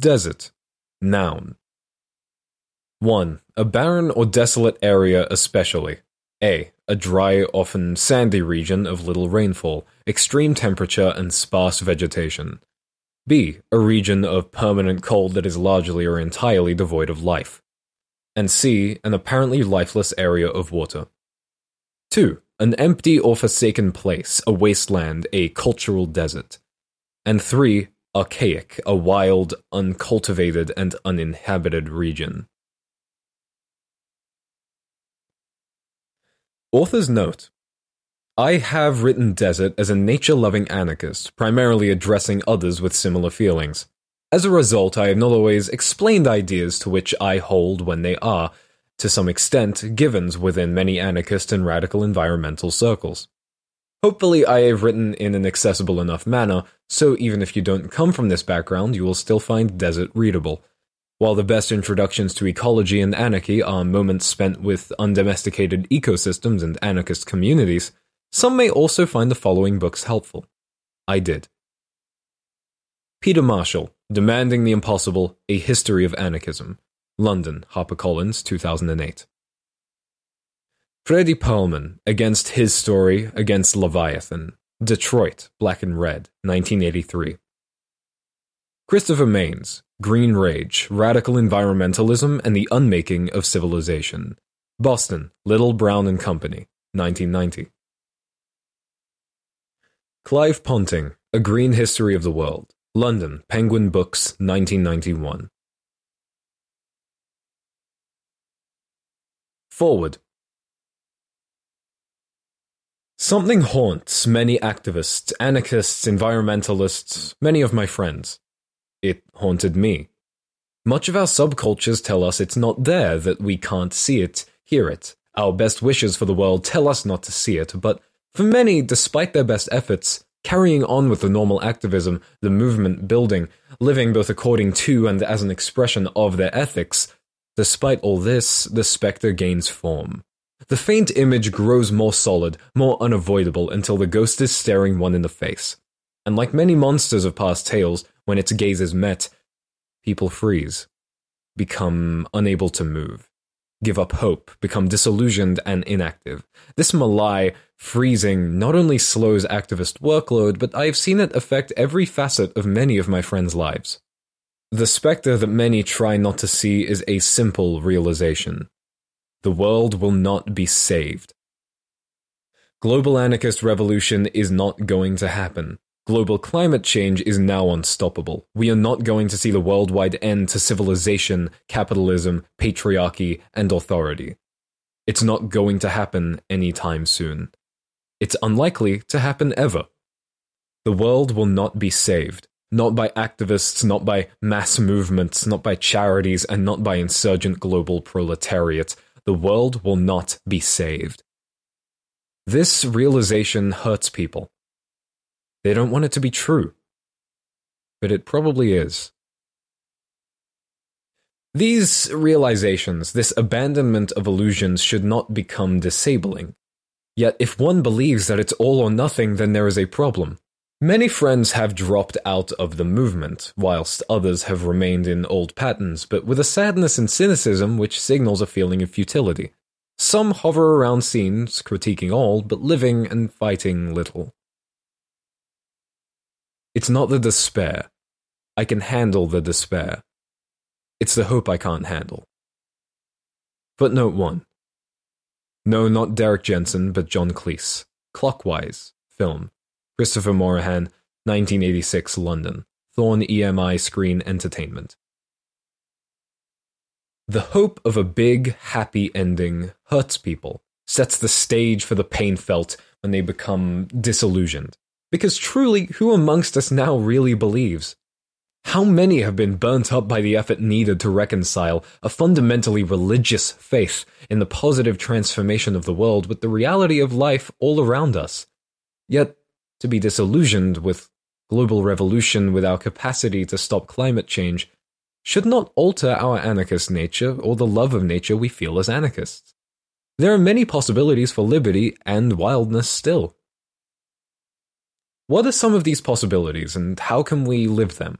Desert. Noun. 1. A barren or desolate area, especially. A. A dry, often sandy region of little rainfall, extreme temperature, and sparse vegetation. B. A region of permanent cold that is largely or entirely devoid of life. And C. An apparently lifeless area of water. 2. An empty or forsaken place, a wasteland, a cultural desert. And 3. Archaic, a wild, uncultivated, and uninhabited region. Author's note I have written Desert as a nature loving anarchist, primarily addressing others with similar feelings. As a result, I have not always explained ideas to which I hold when they are, to some extent, givens within many anarchist and radical environmental circles. Hopefully, I have written in an accessible enough manner, so even if you don't come from this background, you will still find Desert readable. While the best introductions to ecology and anarchy are moments spent with undomesticated ecosystems and anarchist communities, some may also find the following books helpful. I did. Peter Marshall, Demanding the Impossible A History of Anarchism. London, HarperCollins, 2008. Fredy Perlman, Against His Story, Against Leviathan. Detroit, Black and Red, 1983. Christopher Manes, Green Rage, Radical Environmentalism and the Unmaking of Civilization. Boston, Little Brown and Company, 1990. Clive Ponting, A Green History of the World. London, Penguin Books, 1991. Forward. Something haunts many activists, anarchists, environmentalists, many of my friends. It haunted me. Much of our subcultures tell us it's not there, that we can't see it, hear it. Our best wishes for the world tell us not to see it, but for many, despite their best efforts, carrying on with the normal activism, the movement building, living both according to and as an expression of their ethics, despite all this, the spectre gains form. The faint image grows more solid, more unavoidable, until the ghost is staring one in the face. And like many monsters of past tales, when its gaze is met, people freeze, become unable to move, give up hope, become disillusioned and inactive. This malai freezing not only slows activist workload, but I have seen it affect every facet of many of my friends' lives. The specter that many try not to see is a simple realization. The world will not be saved. Global anarchist revolution is not going to happen. Global climate change is now unstoppable. We are not going to see the worldwide end to civilization, capitalism, patriarchy, and authority. It's not going to happen anytime soon. It's unlikely to happen ever. The world will not be saved. Not by activists, not by mass movements, not by charities, and not by insurgent global proletariat. The world will not be saved. This realization hurts people they don't want it to be true. But it probably is. These realizations, this abandonment of illusions, should not become disabling. Yet, if one believes that it's all or nothing, then there is a problem. Many friends have dropped out of the movement, whilst others have remained in old patterns, but with a sadness and cynicism which signals a feeling of futility. Some hover around scenes, critiquing all, but living and fighting little. It's not the despair. I can handle the despair. It's the hope I can't handle. Footnote 1. No, not Derrick Jensen, but John Cleese. Clockwise. Film. Christopher Morahan, 1986, London. Thorn EMI Screen Entertainment. The hope of a big, happy ending hurts people, sets the stage for the pain felt when they become disillusioned. Because truly, who amongst us now really believes? How many have been burnt up by the effort needed to reconcile a fundamentally religious faith in the positive transformation of the world with the reality of life all around us? Yet, to be disillusioned with global revolution with our capacity to stop climate change should not alter our anarchist nature or the love of nature we feel as anarchists. There are many possibilities for liberty and wildness still. What are some of these possibilities and how can we live them?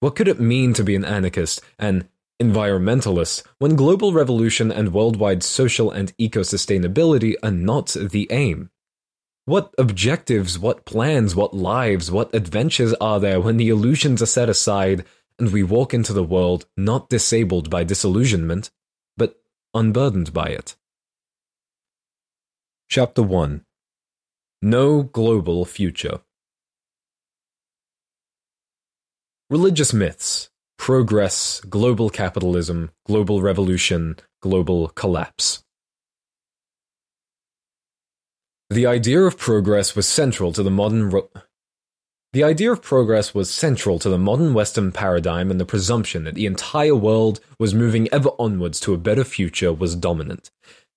What could it mean to be an anarchist, an environmentalist, when global revolution and worldwide social and eco-sustainability are not the aim? What objectives, what plans, what lives, what adventures are there when the illusions are set aside and we walk into the world not disabled by disillusionment, but unburdened by it? Chapter 1 No Global Future Religious myths progress, global capitalism, global revolution, global collapse. The idea of progress was central to the modern ro- the idea of progress was central to the modern Western paradigm, and the presumption that the entire world was moving ever onwards to a better future was dominant.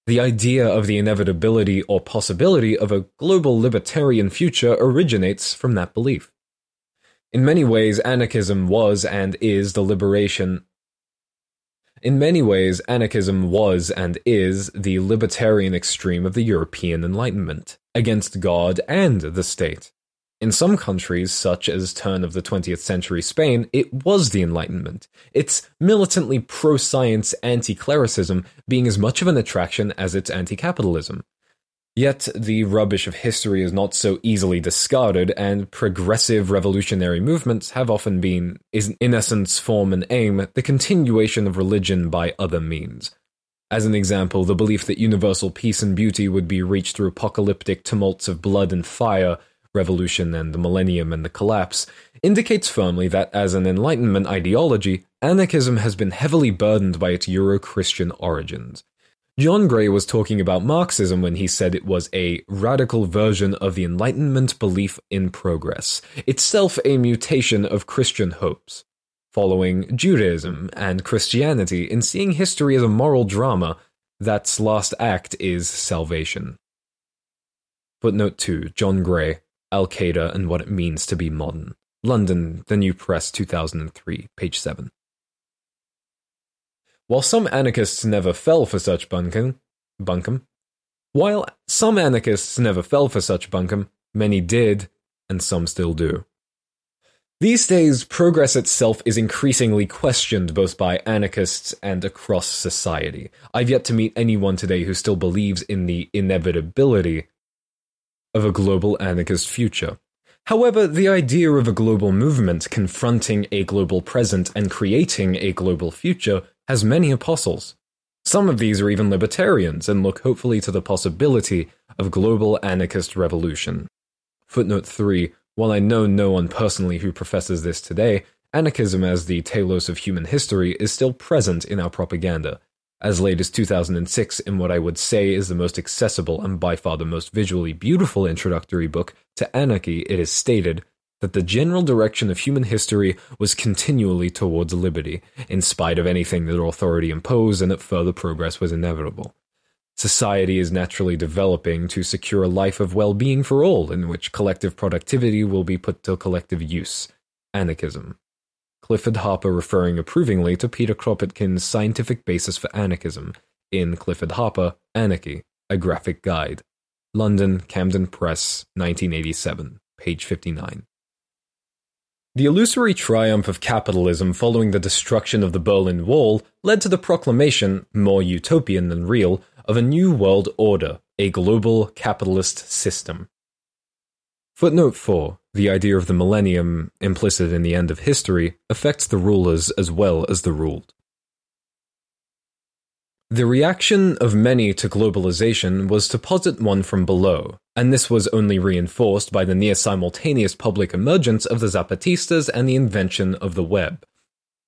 The idea of the inevitability or possibility of a global libertarian future originates from that belief. In many ways, anarchism was and is the liberation. In many ways, anarchism was and is the libertarian extreme of the European Enlightenment, against God and the state. In some countries, such as turn of the 20th century Spain, it was the Enlightenment, its militantly pro science anti clericism being as much of an attraction as its anti capitalism. Yet the rubbish of history is not so easily discarded, and progressive revolutionary movements have often been, in essence, form and aim, the continuation of religion by other means. As an example, the belief that universal peace and beauty would be reached through apocalyptic tumults of blood and fire, revolution and the millennium and the collapse, indicates firmly that as an Enlightenment ideology, anarchism has been heavily burdened by its Euro Christian origins. John Gray was talking about Marxism when he said it was a radical version of the Enlightenment belief in progress, itself a mutation of Christian hopes. Following Judaism and Christianity in seeing history as a moral drama, that's last act is salvation. Footnote 2 John Gray, Al Qaeda and What It Means to Be Modern. London, The New Press, 2003, page 7. While some anarchists never fell for such bunkum, bunkum, while some anarchists never fell for such bunkum, many did, and some still do. These days, progress itself is increasingly questioned both by anarchists and across society. I've yet to meet anyone today who still believes in the inevitability of a global anarchist future. However, the idea of a global movement confronting a global present and creating a global future has many apostles. Some of these are even libertarians and look hopefully to the possibility of global anarchist revolution. Footnote 3 While I know no one personally who professes this today, anarchism as the telos of human history is still present in our propaganda. As late as 2006, in what I would say is the most accessible and by far the most visually beautiful introductory book to anarchy, it is stated that the general direction of human history was continually towards liberty, in spite of anything that authority imposed, and that further progress was inevitable. Society is naturally developing to secure a life of well being for all, in which collective productivity will be put to collective use. Anarchism. Clifford Harper referring approvingly to Peter Kropotkin's scientific basis for anarchism in Clifford Harper, Anarchy, a Graphic Guide. London, Camden Press, 1987, page 59. The illusory triumph of capitalism following the destruction of the Berlin Wall led to the proclamation, more utopian than real, of a new world order, a global capitalist system. Footnote 4 The idea of the millennium, implicit in the end of history, affects the rulers as well as the ruled. The reaction of many to globalization was to posit one from below, and this was only reinforced by the near simultaneous public emergence of the Zapatistas and the invention of the web.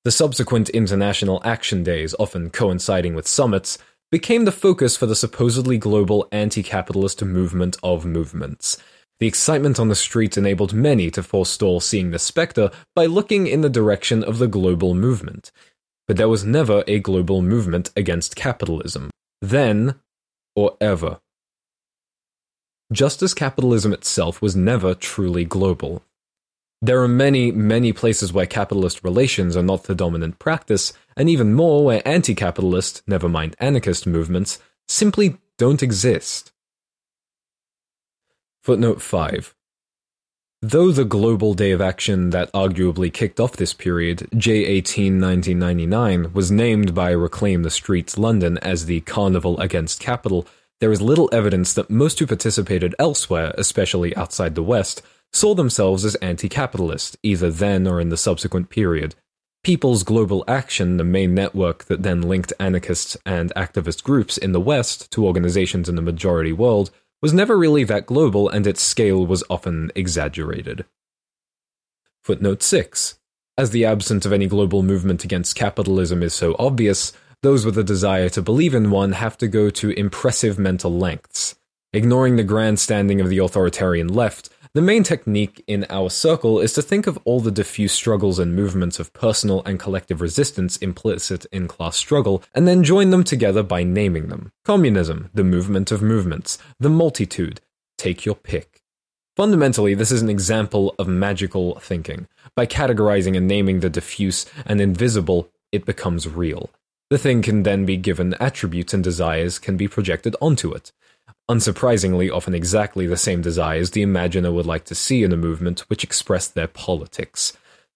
The subsequent international action days, often coinciding with summits, became the focus for the supposedly global anti capitalist movement of movements. The excitement on the street enabled many to forestall seeing the spectre by looking in the direction of the global movement but there was never a global movement against capitalism. Then, or ever. Just as capitalism itself was never truly global. There are many, many places where capitalist relations are not the dominant practice, and even more where anti capitalist, never mind anarchist movements, simply don't exist. Footnote 5 Though the global day of action that arguably kicked off this period, J18 1999, was named by Reclaim the Streets London as the Carnival Against Capital, there is little evidence that most who participated elsewhere, especially outside the West, saw themselves as anti capitalist, either then or in the subsequent period. People's Global Action, the main network that then linked anarchists and activist groups in the West to organizations in the majority world, was never really that global and its scale was often exaggerated. Footnote 6. As the absence of any global movement against capitalism is so obvious, those with a desire to believe in one have to go to impressive mental lengths. Ignoring the grandstanding of the authoritarian left, the main technique in our circle is to think of all the diffuse struggles and movements of personal and collective resistance implicit in class struggle, and then join them together by naming them. Communism, the movement of movements, the multitude, take your pick. Fundamentally, this is an example of magical thinking. By categorizing and naming the diffuse and invisible, it becomes real. The thing can then be given attributes and desires can be projected onto it unsurprisingly often exactly the same desires the imaginer would like to see in a movement which expressed their politics.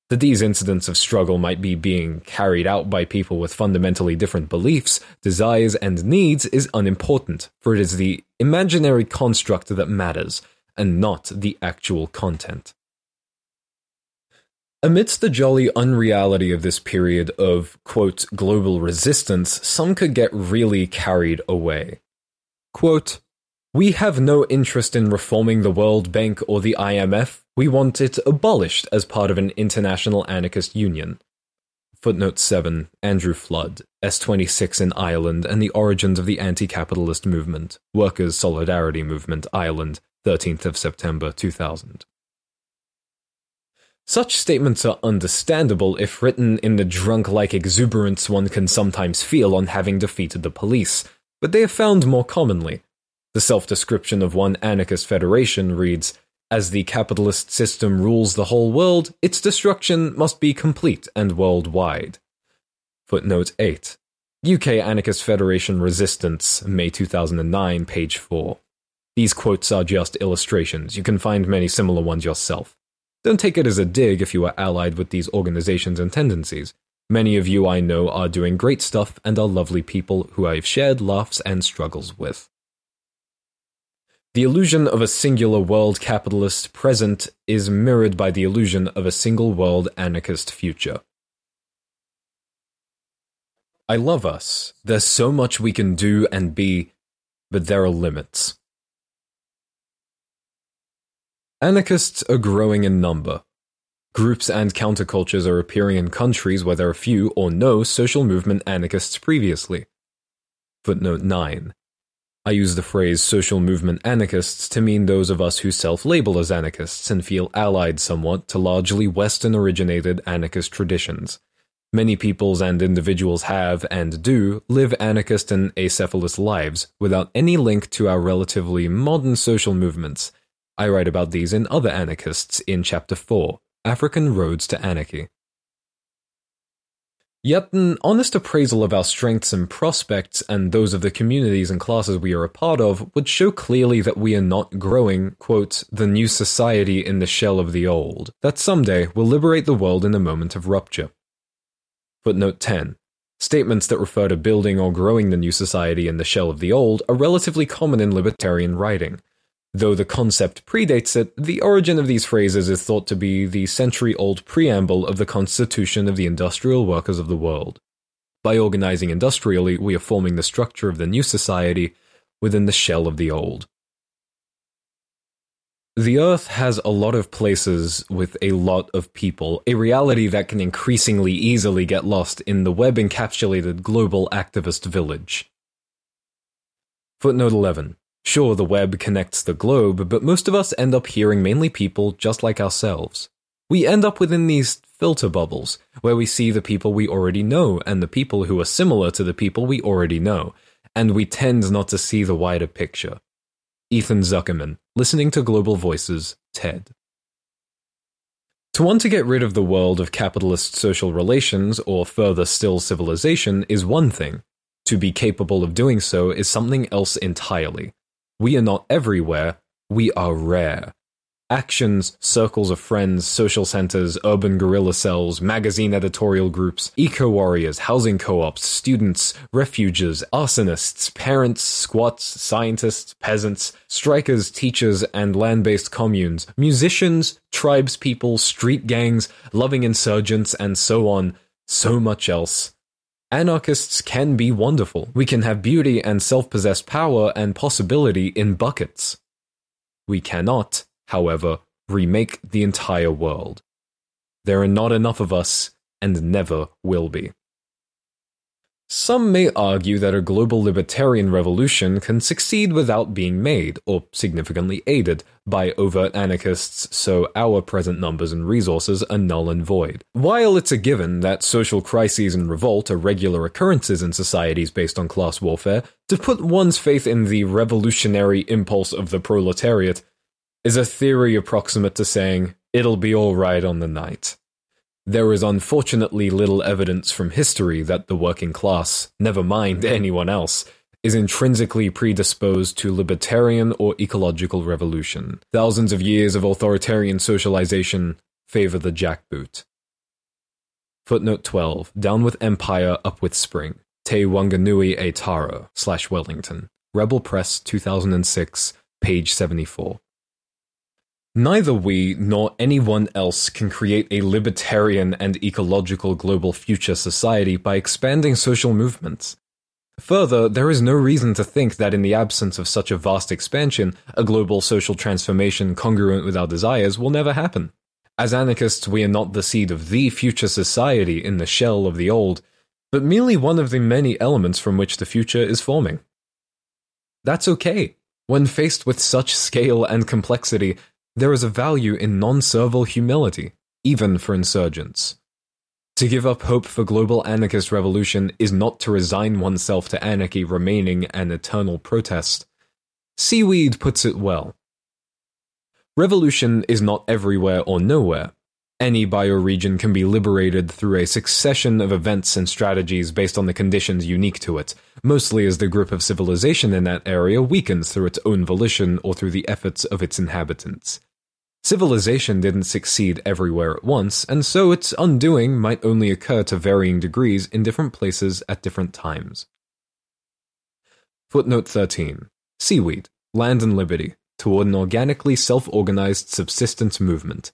That these incidents of struggle might be being carried out by people with fundamentally different beliefs, desires, and needs is unimportant, for it is the imaginary construct that matters, and not the actual content. Amidst the jolly unreality of this period of, quote, global resistance, some could get really carried away. Quote, we have no interest in reforming the World Bank or the IMF. We want it abolished as part of an international anarchist union. Footnote 7 Andrew Flood, S26 in Ireland and the Origins of the Anti Capitalist Movement, Workers' Solidarity Movement, Ireland, 13th of September 2000. Such statements are understandable if written in the drunk like exuberance one can sometimes feel on having defeated the police, but they are found more commonly the self description of one anarchist federation reads As the capitalist system rules the whole world, its destruction must be complete and worldwide. Footnote 8 UK Anarchist Federation Resistance, May 2009, page 4. These quotes are just illustrations. You can find many similar ones yourself. Don't take it as a dig if you are allied with these organizations and tendencies. Many of you I know are doing great stuff and are lovely people who I've shared laughs and struggles with. The illusion of a singular world capitalist present is mirrored by the illusion of a single world anarchist future. I love us. There's so much we can do and be, but there are limits. Anarchists are growing in number. Groups and countercultures are appearing in countries where there are few or no social movement anarchists previously. Footnote 9. I use the phrase social movement anarchists to mean those of us who self label as anarchists and feel allied somewhat to largely Western originated anarchist traditions. Many peoples and individuals have, and do, live anarchist and acephalous lives without any link to our relatively modern social movements. I write about these in Other Anarchists in Chapter 4 African Roads to Anarchy. Yet an honest appraisal of our strengths and prospects and those of the communities and classes we are a part of would show clearly that we are not growing, quote, the new society in the shell of the old, that someday will liberate the world in a moment of rupture. Footnote 10. Statements that refer to building or growing the new society in the shell of the old are relatively common in libertarian writing, Though the concept predates it, the origin of these phrases is thought to be the century old preamble of the constitution of the industrial workers of the world. By organizing industrially, we are forming the structure of the new society within the shell of the old. The Earth has a lot of places with a lot of people, a reality that can increasingly easily get lost in the web encapsulated global activist village. Footnote 11. Sure, the web connects the globe, but most of us end up hearing mainly people just like ourselves. We end up within these filter bubbles, where we see the people we already know and the people who are similar to the people we already know, and we tend not to see the wider picture. Ethan Zuckerman, listening to Global Voices, TED. To want to get rid of the world of capitalist social relations, or further still civilization, is one thing. To be capable of doing so is something else entirely. We are not everywhere, we are rare. actions, circles of friends, social centers, urban guerrilla cells, magazine editorial groups, eco warriors, housing co ops, students, refuges, arsonists, parents, squats, scientists, peasants, strikers, teachers, and land based communes, musicians, tribespeople, street gangs, loving insurgents, and so on, so much else. Anarchists can be wonderful. We can have beauty and self possessed power and possibility in buckets. We cannot, however, remake the entire world. There are not enough of us, and never will be. Some may argue that a global libertarian revolution can succeed without being made, or significantly aided, by overt anarchists, so our present numbers and resources are null and void. While it's a given that social crises and revolt are regular occurrences in societies based on class warfare, to put one's faith in the revolutionary impulse of the proletariat is a theory approximate to saying, it'll be alright on the night. There is unfortunately little evidence from history that the working class, never mind anyone else, is intrinsically predisposed to libertarian or ecological revolution. Thousands of years of authoritarian socialization favor the jackboot. Footnote 12. Down with Empire, up with Spring. Te Wanganui e Taro, slash Wellington. Rebel Press, 2006, page 74. Neither we nor anyone else can create a libertarian and ecological global future society by expanding social movements. Further, there is no reason to think that in the absence of such a vast expansion, a global social transformation congruent with our desires will never happen. As anarchists, we are not the seed of the future society in the shell of the old, but merely one of the many elements from which the future is forming. That's okay. When faced with such scale and complexity, there is a value in non servile humility, even for insurgents. To give up hope for global anarchist revolution is not to resign oneself to anarchy remaining an eternal protest. Seaweed puts it well. Revolution is not everywhere or nowhere. Any bioregion can be liberated through a succession of events and strategies based on the conditions unique to it, mostly as the grip of civilization in that area weakens through its own volition or through the efforts of its inhabitants. Civilization didn't succeed everywhere at once, and so its undoing might only occur to varying degrees in different places at different times. Footnote 13 Seaweed, Land and Liberty, toward an organically self organized subsistence movement.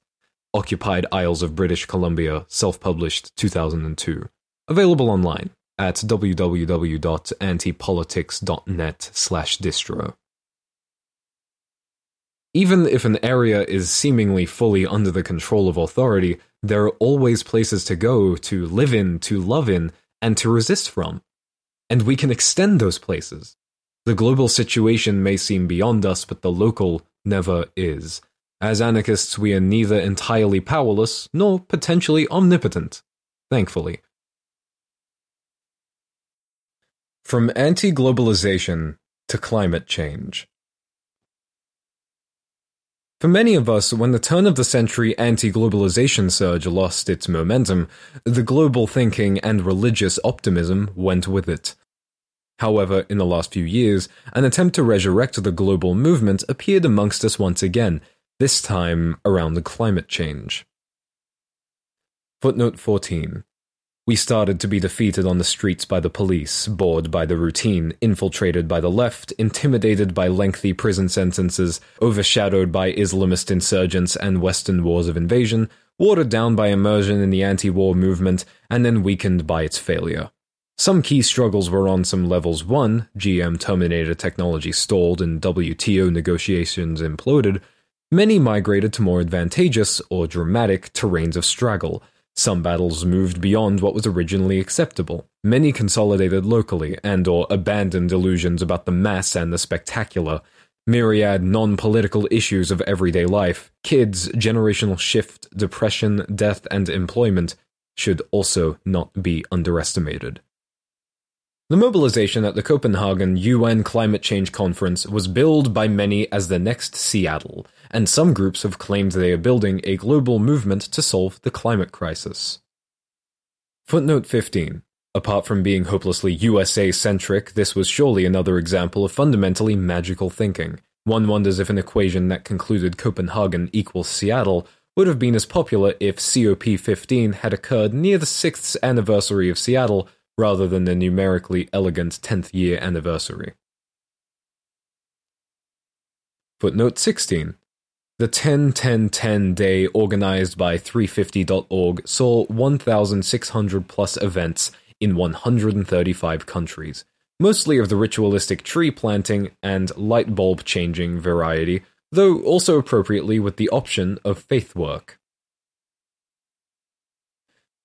Occupied Isles of British Columbia, self published 2002. Available online at www.antipolitics.net slash distro. Even if an area is seemingly fully under the control of authority, there are always places to go, to live in, to love in, and to resist from. And we can extend those places. The global situation may seem beyond us, but the local never is. As anarchists, we are neither entirely powerless nor potentially omnipotent. Thankfully. From anti globalization to climate change. For many of us, when the turn of the century anti globalization surge lost its momentum, the global thinking and religious optimism went with it. However, in the last few years, an attempt to resurrect the global movement appeared amongst us once again, this time around the climate change. Footnote 14. We started to be defeated on the streets by the police, bored by the routine, infiltrated by the left, intimidated by lengthy prison sentences, overshadowed by Islamist insurgents and Western wars of invasion, watered down by immersion in the anti war movement, and then weakened by its failure. Some key struggles were on some levels won, GM Terminator technology stalled and WTO negotiations imploded. Many migrated to more advantageous or dramatic terrains of struggle some battles moved beyond what was originally acceptable. Many consolidated locally and or abandoned illusions about the mass and the spectacular. Myriad non-political issues of everyday life, kids, generational shift, depression, death, and employment should also not be underestimated. The mobilization at the Copenhagen UN Climate Change Conference was billed by many as the next Seattle, and some groups have claimed they are building a global movement to solve the climate crisis. Footnote 15. Apart from being hopelessly USA centric, this was surely another example of fundamentally magical thinking. One wonders if an equation that concluded Copenhagen equals Seattle would have been as popular if COP15 had occurred near the 6th anniversary of Seattle rather than the numerically elegant 10th year anniversary. Footnote 16. The 10 10 10 day organized by 350.org saw 1,600 plus events in 135 countries, mostly of the ritualistic tree planting and light bulb changing variety, though also appropriately with the option of faith work.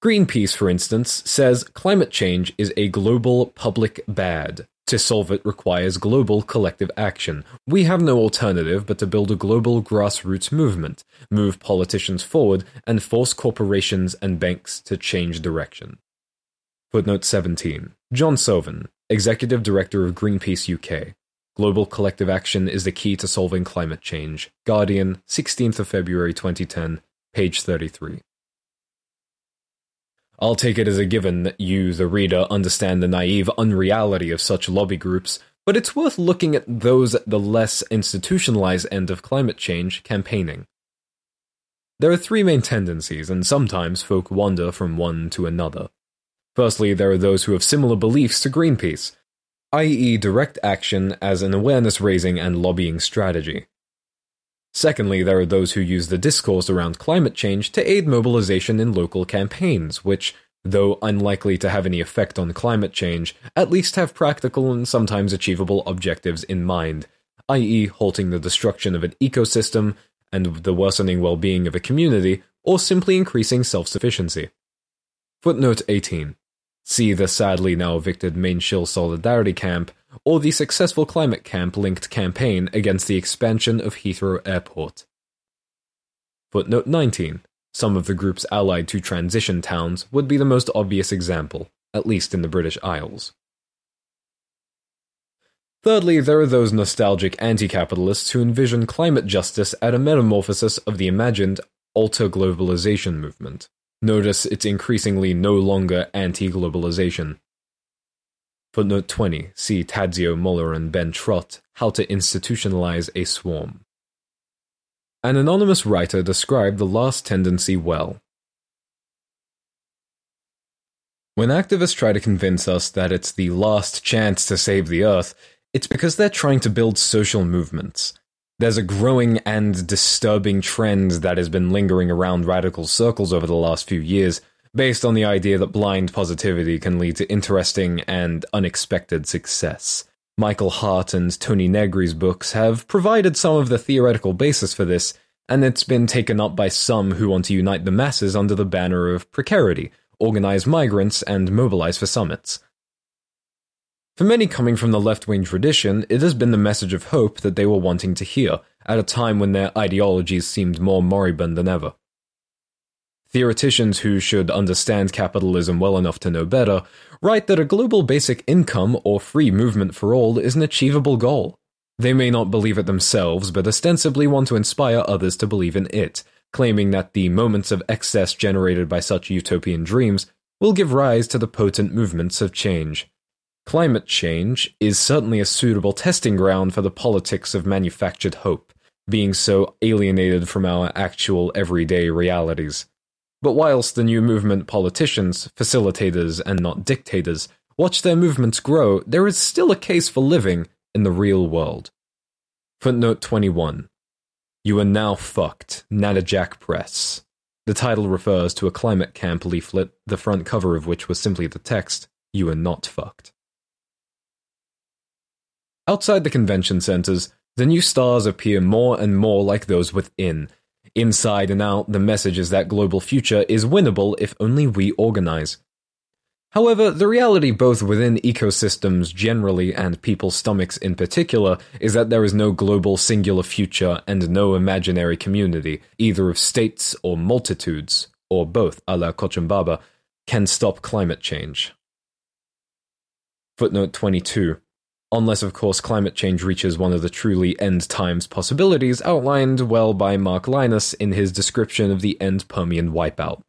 Greenpeace, for instance, says climate change is a global public bad. To solve it requires global collective action. We have no alternative but to build a global grassroots movement, move politicians forward, and force corporations and banks to change direction. Footnote 17. John Sauven, Executive Director of Greenpeace UK. Global collective action is the key to solving climate change. Guardian, 16th of February 2010, page 33. I'll take it as a given that you, the reader, understand the naive unreality of such lobby groups, but it's worth looking at those at the less institutionalized end of climate change campaigning. There are three main tendencies, and sometimes folk wander from one to another. Firstly, there are those who have similar beliefs to Greenpeace, i.e., direct action as an awareness raising and lobbying strategy. Secondly, there are those who use the discourse around climate change to aid mobilization in local campaigns, which, though unlikely to have any effect on climate change, at least have practical and sometimes achievable objectives in mind, i.e., halting the destruction of an ecosystem and the worsening well being of a community, or simply increasing self sufficiency. Footnote 18. See the sadly now evicted Mainshill Solidarity Camp or the successful climate camp linked campaign against the expansion of Heathrow Airport. Footnote 19. Some of the groups allied to transition towns would be the most obvious example, at least in the British Isles. Thirdly, there are those nostalgic anti capitalists who envision climate justice as a metamorphosis of the imagined alter globalization movement. Notice it's increasingly no longer anti globalization. Footnote 20. See Tadzio Muller and Ben Trott, How to Institutionalize a Swarm. An anonymous writer described the last tendency well. When activists try to convince us that it's the last chance to save the Earth, it's because they're trying to build social movements. There's a growing and disturbing trend that has been lingering around radical circles over the last few years based on the idea that blind positivity can lead to interesting and unexpected success. Michael Hardt and Toni Negri's books have provided some of the theoretical basis for this, and it's been taken up by some who want to unite the masses under the banner of precarity, organize migrants, and mobilize for summits. For many coming from the left wing tradition, it has been the message of hope that they were wanting to hear, at a time when their ideologies seemed more moribund than ever. Theoreticians who should understand capitalism well enough to know better write that a global basic income or free movement for all is an achievable goal. They may not believe it themselves, but ostensibly want to inspire others to believe in it, claiming that the moments of excess generated by such utopian dreams will give rise to the potent movements of change. Climate change is certainly a suitable testing ground for the politics of manufactured hope, being so alienated from our actual everyday realities. But whilst the new movement politicians, facilitators, and not dictators, watch their movements grow, there is still a case for living in the real world. Footnote 21. You are now fucked, Jack Press. The title refers to a climate camp leaflet, the front cover of which was simply the text, You are not fucked. Outside the convention centers, the new stars appear more and more like those within, Inside and out, the message is that global future is winnable if only we organize. However, the reality both within ecosystems generally and people's stomachs in particular is that there is no global singular future and no imaginary community, either of states or multitudes, or both, a la Cochabamba, can stop climate change. Footnote 22 unless, of course, climate change reaches one of the truly end times possibilities outlined well by Mark Lynas in his description of the end Permian wipeout.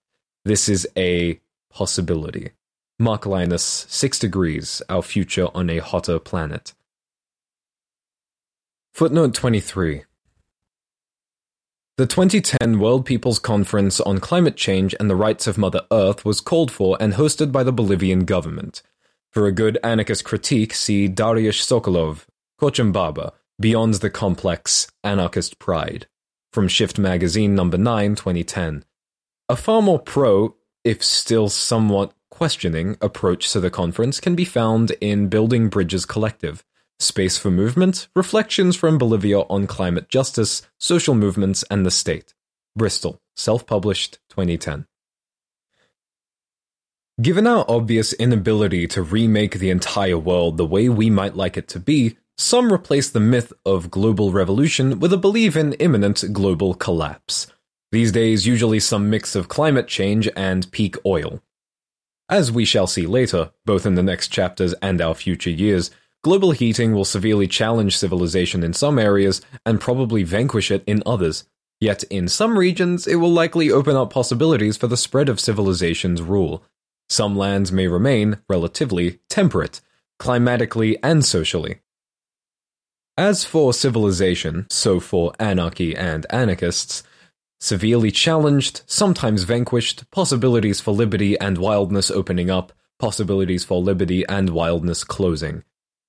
This is a possibility. Mark Lynas, Six Degrees Our Future on a Hotter Planet. Footnote 23 The 2010 World People's Conference on Climate Change and the Rights of Mother Earth was called for and hosted by the Bolivian government. For a good anarchist critique, see Dariusz Sokolov, Cochabamba, Beyond the Complex, Anarchist Pride, from Shift Magazine number 9, 2010. A far more pro, if still somewhat questioning, approach to the conference can be found in Building Bridges Collective, Space for Movement, Reflections from Bolivia on Climate Justice, Social Movements and the State. Bristol, self published, 2010. Given our obvious inability to remake the entire world the way we might like it to be, some replace the myth of global revolution with a belief in imminent global collapse. These days, usually some mix of climate change and peak oil. As we shall see later, both in the next chapters and our future years, global heating will severely challenge civilization in some areas and probably vanquish it in others. Yet in some regions, it will likely open up possibilities for the spread of civilization's rule. Some lands may remain, relatively, temperate, climatically and socially. As for civilization, so for anarchy and anarchists, severely challenged, sometimes vanquished, possibilities for liberty and wildness opening up, possibilities for liberty and wildness closing.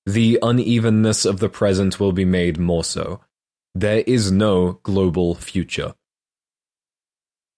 The unevenness of the present will be made more so. There is no global future.